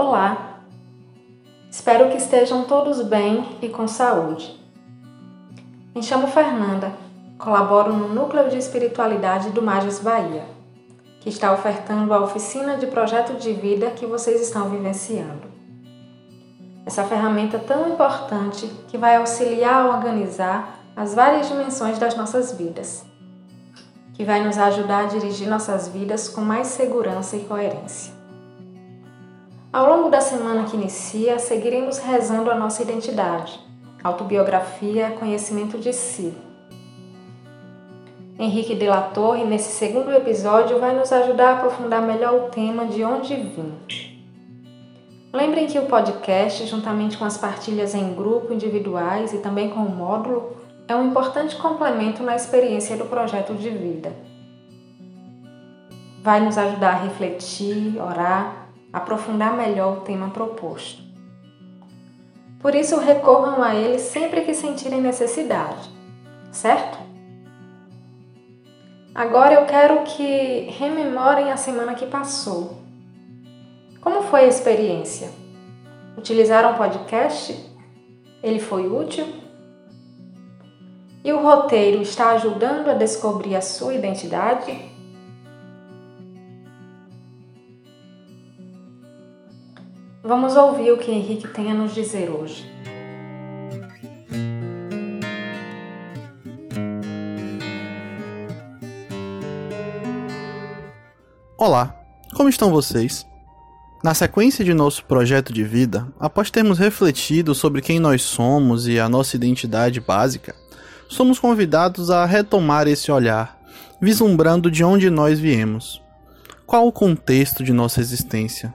Olá! Espero que estejam todos bem e com saúde. Me chamo Fernanda, colaboro no Núcleo de Espiritualidade do Mages Bahia, que está ofertando a oficina de projeto de vida que vocês estão vivenciando. Essa ferramenta tão importante que vai auxiliar a organizar as várias dimensões das nossas vidas que vai nos ajudar a dirigir nossas vidas com mais segurança e coerência. Ao longo da semana que inicia, seguiremos rezando a nossa identidade, autobiografia, conhecimento de si. Henrique de la Torre, nesse segundo episódio, vai nos ajudar a aprofundar melhor o tema de onde vim. Lembrem que o podcast, juntamente com as partilhas em grupo, individuais e também com o módulo, é um importante complemento na experiência do projeto de vida. Vai nos ajudar a refletir, orar, aprofundar melhor o tema proposto. Por isso, recorram a ele sempre que sentirem necessidade, certo? Agora eu quero que rememorem a semana que passou. Como foi a experiência? Utilizaram o podcast? Ele foi útil? E o roteiro está ajudando a descobrir a sua identidade? Vamos ouvir o que Henrique tem a nos dizer hoje. Olá, como estão vocês? Na sequência de nosso projeto de vida, após termos refletido sobre quem nós somos e a nossa identidade básica, somos convidados a retomar esse olhar, vislumbrando de onde nós viemos. Qual o contexto de nossa existência?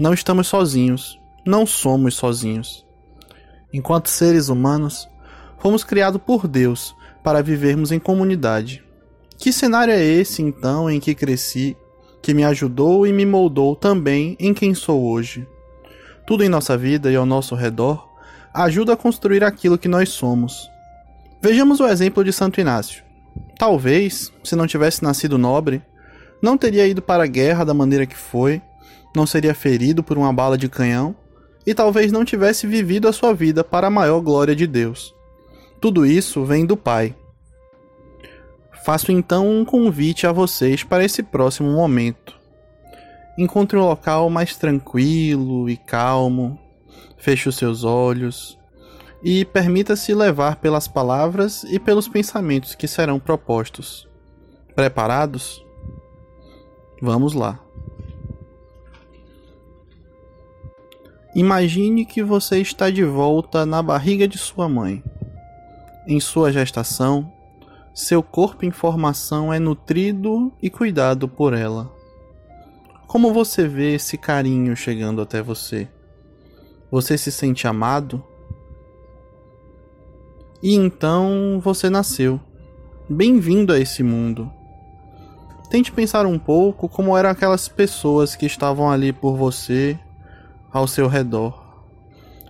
Não estamos sozinhos, não somos sozinhos. Enquanto seres humanos, fomos criados por Deus para vivermos em comunidade. Que cenário é esse, então, em que cresci, que me ajudou e me moldou também em quem sou hoje? Tudo em nossa vida e ao nosso redor ajuda a construir aquilo que nós somos. Vejamos o exemplo de Santo Inácio. Talvez, se não tivesse nascido nobre, não teria ido para a guerra da maneira que foi, não seria ferido por uma bala de canhão e talvez não tivesse vivido a sua vida para a maior glória de Deus. Tudo isso vem do Pai. Faço então um convite a vocês para esse próximo momento. Encontre um local mais tranquilo e calmo, feche os seus olhos e permita-se levar pelas palavras e pelos pensamentos que serão propostos. Preparados? Vamos lá. Imagine que você está de volta na barriga de sua mãe. Em sua gestação, seu corpo em formação é nutrido e cuidado por ela. Como você vê esse carinho chegando até você? Você se sente amado? E então você nasceu. Bem-vindo a esse mundo. Tente pensar um pouco como eram aquelas pessoas que estavam ali por você, ao seu redor.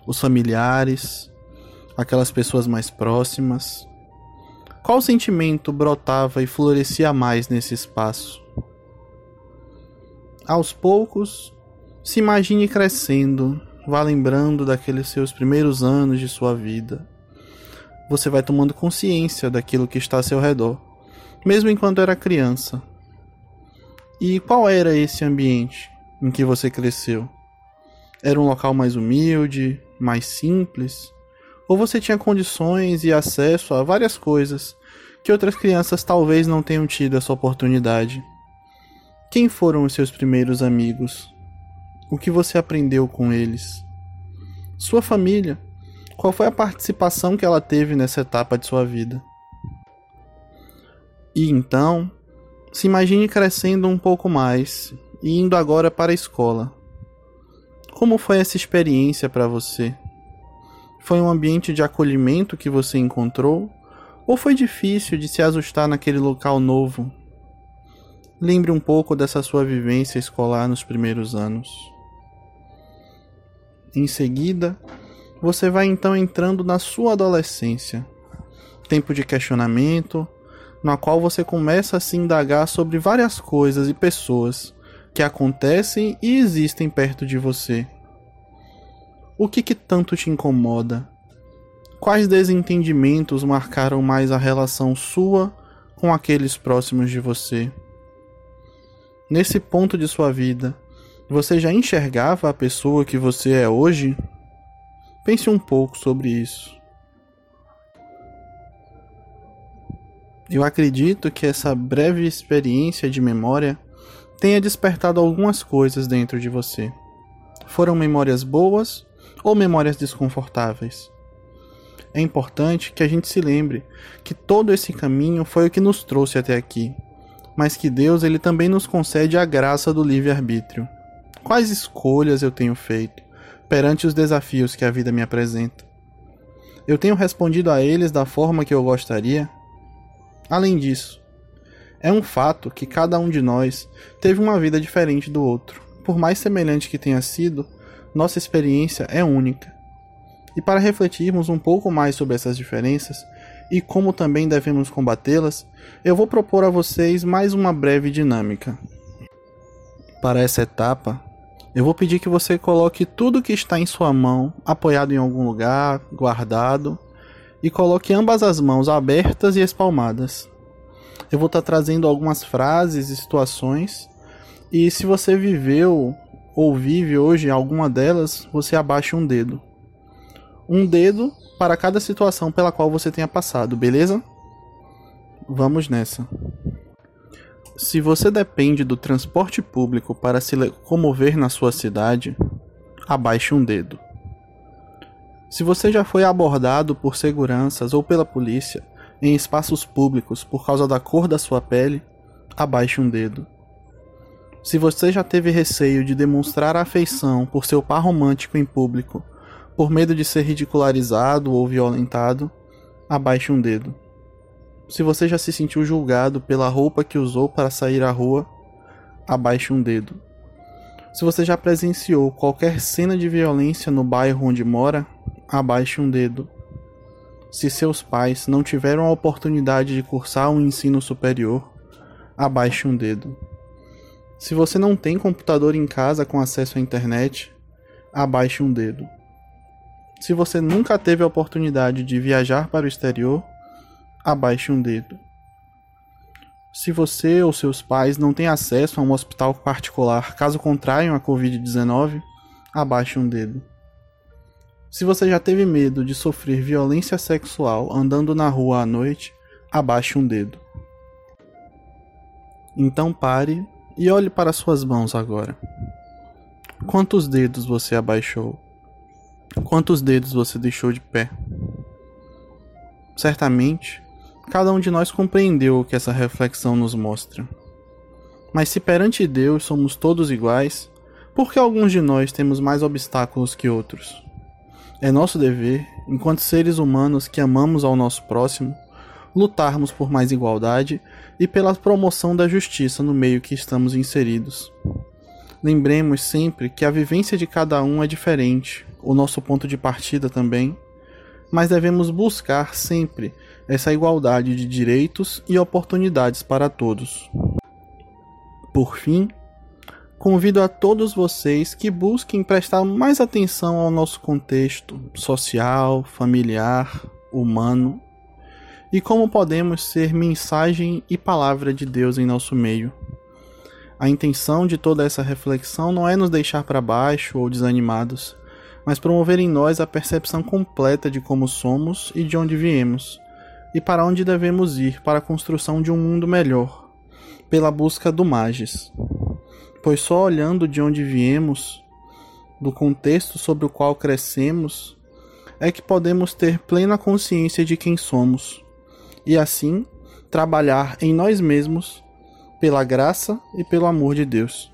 Os familiares, aquelas pessoas mais próximas. Qual sentimento brotava e florescia mais nesse espaço? Aos poucos, se imagine crescendo, vá lembrando daqueles seus primeiros anos de sua vida você vai tomando consciência daquilo que está ao seu redor, mesmo enquanto era criança. E qual era esse ambiente em que você cresceu? Era um local mais humilde, mais simples? Ou você tinha condições e acesso a várias coisas que outras crianças talvez não tenham tido essa oportunidade? Quem foram os seus primeiros amigos? O que você aprendeu com eles? Sua família qual foi a participação que ela teve nessa etapa de sua vida? E então, se imagine crescendo um pouco mais e indo agora para a escola. Como foi essa experiência para você? Foi um ambiente de acolhimento que você encontrou? Ou foi difícil de se ajustar naquele local novo? Lembre um pouco dessa sua vivência escolar nos primeiros anos. Em seguida, você vai então entrando na sua adolescência. Tempo de questionamento, na qual você começa a se indagar sobre várias coisas e pessoas que acontecem e existem perto de você. O que, que tanto te incomoda? Quais desentendimentos marcaram mais a relação sua com aqueles próximos de você? Nesse ponto de sua vida, você já enxergava a pessoa que você é hoje? Pense um pouco sobre isso. Eu acredito que essa breve experiência de memória tenha despertado algumas coisas dentro de você. Foram memórias boas ou memórias desconfortáveis? É importante que a gente se lembre que todo esse caminho foi o que nos trouxe até aqui, mas que Deus ele também nos concede a graça do livre-arbítrio. Quais escolhas eu tenho feito perante os desafios que a vida me apresenta? Eu tenho respondido a eles da forma que eu gostaria? Além disso, é um fato que cada um de nós teve uma vida diferente do outro. Por mais semelhante que tenha sido, nossa experiência é única. E para refletirmos um pouco mais sobre essas diferenças e como também devemos combatê-las, eu vou propor a vocês mais uma breve dinâmica. Para essa etapa, eu vou pedir que você coloque tudo que está em sua mão apoiado em algum lugar, guardado, e coloque ambas as mãos abertas e espalmadas. Eu vou estar trazendo algumas frases e situações, e se você viveu ou vive hoje alguma delas, você abaixa um dedo. Um dedo para cada situação pela qual você tenha passado, beleza? Vamos nessa. Se você depende do transporte público para se locomover na sua cidade, abaixe um dedo. Se você já foi abordado por seguranças ou pela polícia em espaços públicos por causa da cor da sua pele, abaixe um dedo. Se você já teve receio de demonstrar afeição por seu par romântico em público, por medo de ser ridicularizado ou violentado, abaixe um dedo. Se você já se sentiu julgado pela roupa que usou para sair à rua, abaixe um dedo. Se você já presenciou qualquer cena de violência no bairro onde mora, abaixe um dedo. Se seus pais não tiveram a oportunidade de cursar um ensino superior, abaixe um dedo. Se você não tem computador em casa com acesso à internet, abaixe um dedo. Se você nunca teve a oportunidade de viajar para o exterior, abaixe um dedo. Se você ou seus pais não têm acesso a um hospital particular caso contraiam a Covid-19, abaixe um dedo. Se você já teve medo de sofrer violência sexual andando na rua à noite, abaixe um dedo. Então pare e olhe para suas mãos agora. Quantos dedos você abaixou? Quantos dedos você deixou de pé? Certamente, cada um de nós compreendeu o que essa reflexão nos mostra. Mas se perante Deus somos todos iguais, por que alguns de nós temos mais obstáculos que outros? É nosso dever, enquanto seres humanos que amamos ao nosso próximo, lutarmos por mais igualdade e pela promoção da justiça no meio que estamos inseridos. Lembremos sempre que a vivência de cada um é diferente, o nosso ponto de partida também, mas devemos buscar sempre essa igualdade de direitos e oportunidades para todos. Por fim, convido a todos vocês que busquem prestar mais atenção ao nosso contexto social, familiar, humano e como podemos ser mensagem e palavra de Deus em nosso meio. A intenção de toda essa reflexão não é nos deixar para baixo ou desanimados, mas promover em nós a percepção completa de como somos e de onde viemos, e para onde devemos ir para a construção de um mundo melhor, pela busca do Magis pois só olhando de onde viemos, do contexto sobre o qual crescemos, é que podemos ter plena consciência de quem somos e assim trabalhar em nós mesmos pela graça e pelo amor de Deus.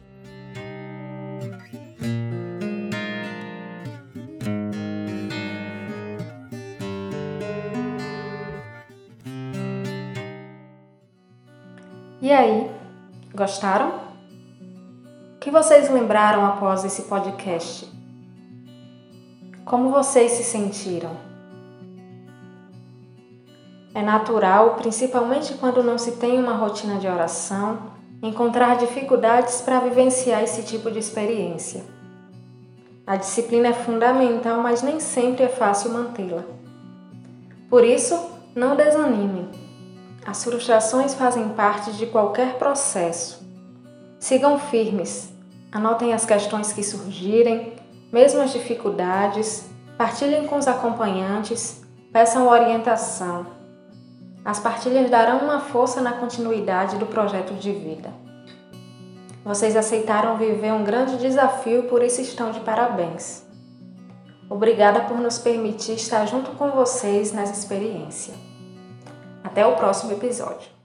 E aí, gostaram? Que vocês lembraram após esse podcast? Como vocês se sentiram? É natural, principalmente quando não se tem uma rotina de oração, encontrar dificuldades para vivenciar esse tipo de experiência. A disciplina é fundamental, mas nem sempre é fácil mantê-la. Por isso, não desanimem. As frustrações fazem parte de qualquer processo. Sigam firmes, anotem as questões que surgirem, mesmo as dificuldades, partilhem com os acompanhantes, peçam orientação. As partilhas darão uma força na continuidade do projeto de vida. Vocês aceitaram viver um grande desafio, por isso estão de parabéns. Obrigada por nos permitir estar junto com vocês nessa experiência. Até o próximo episódio.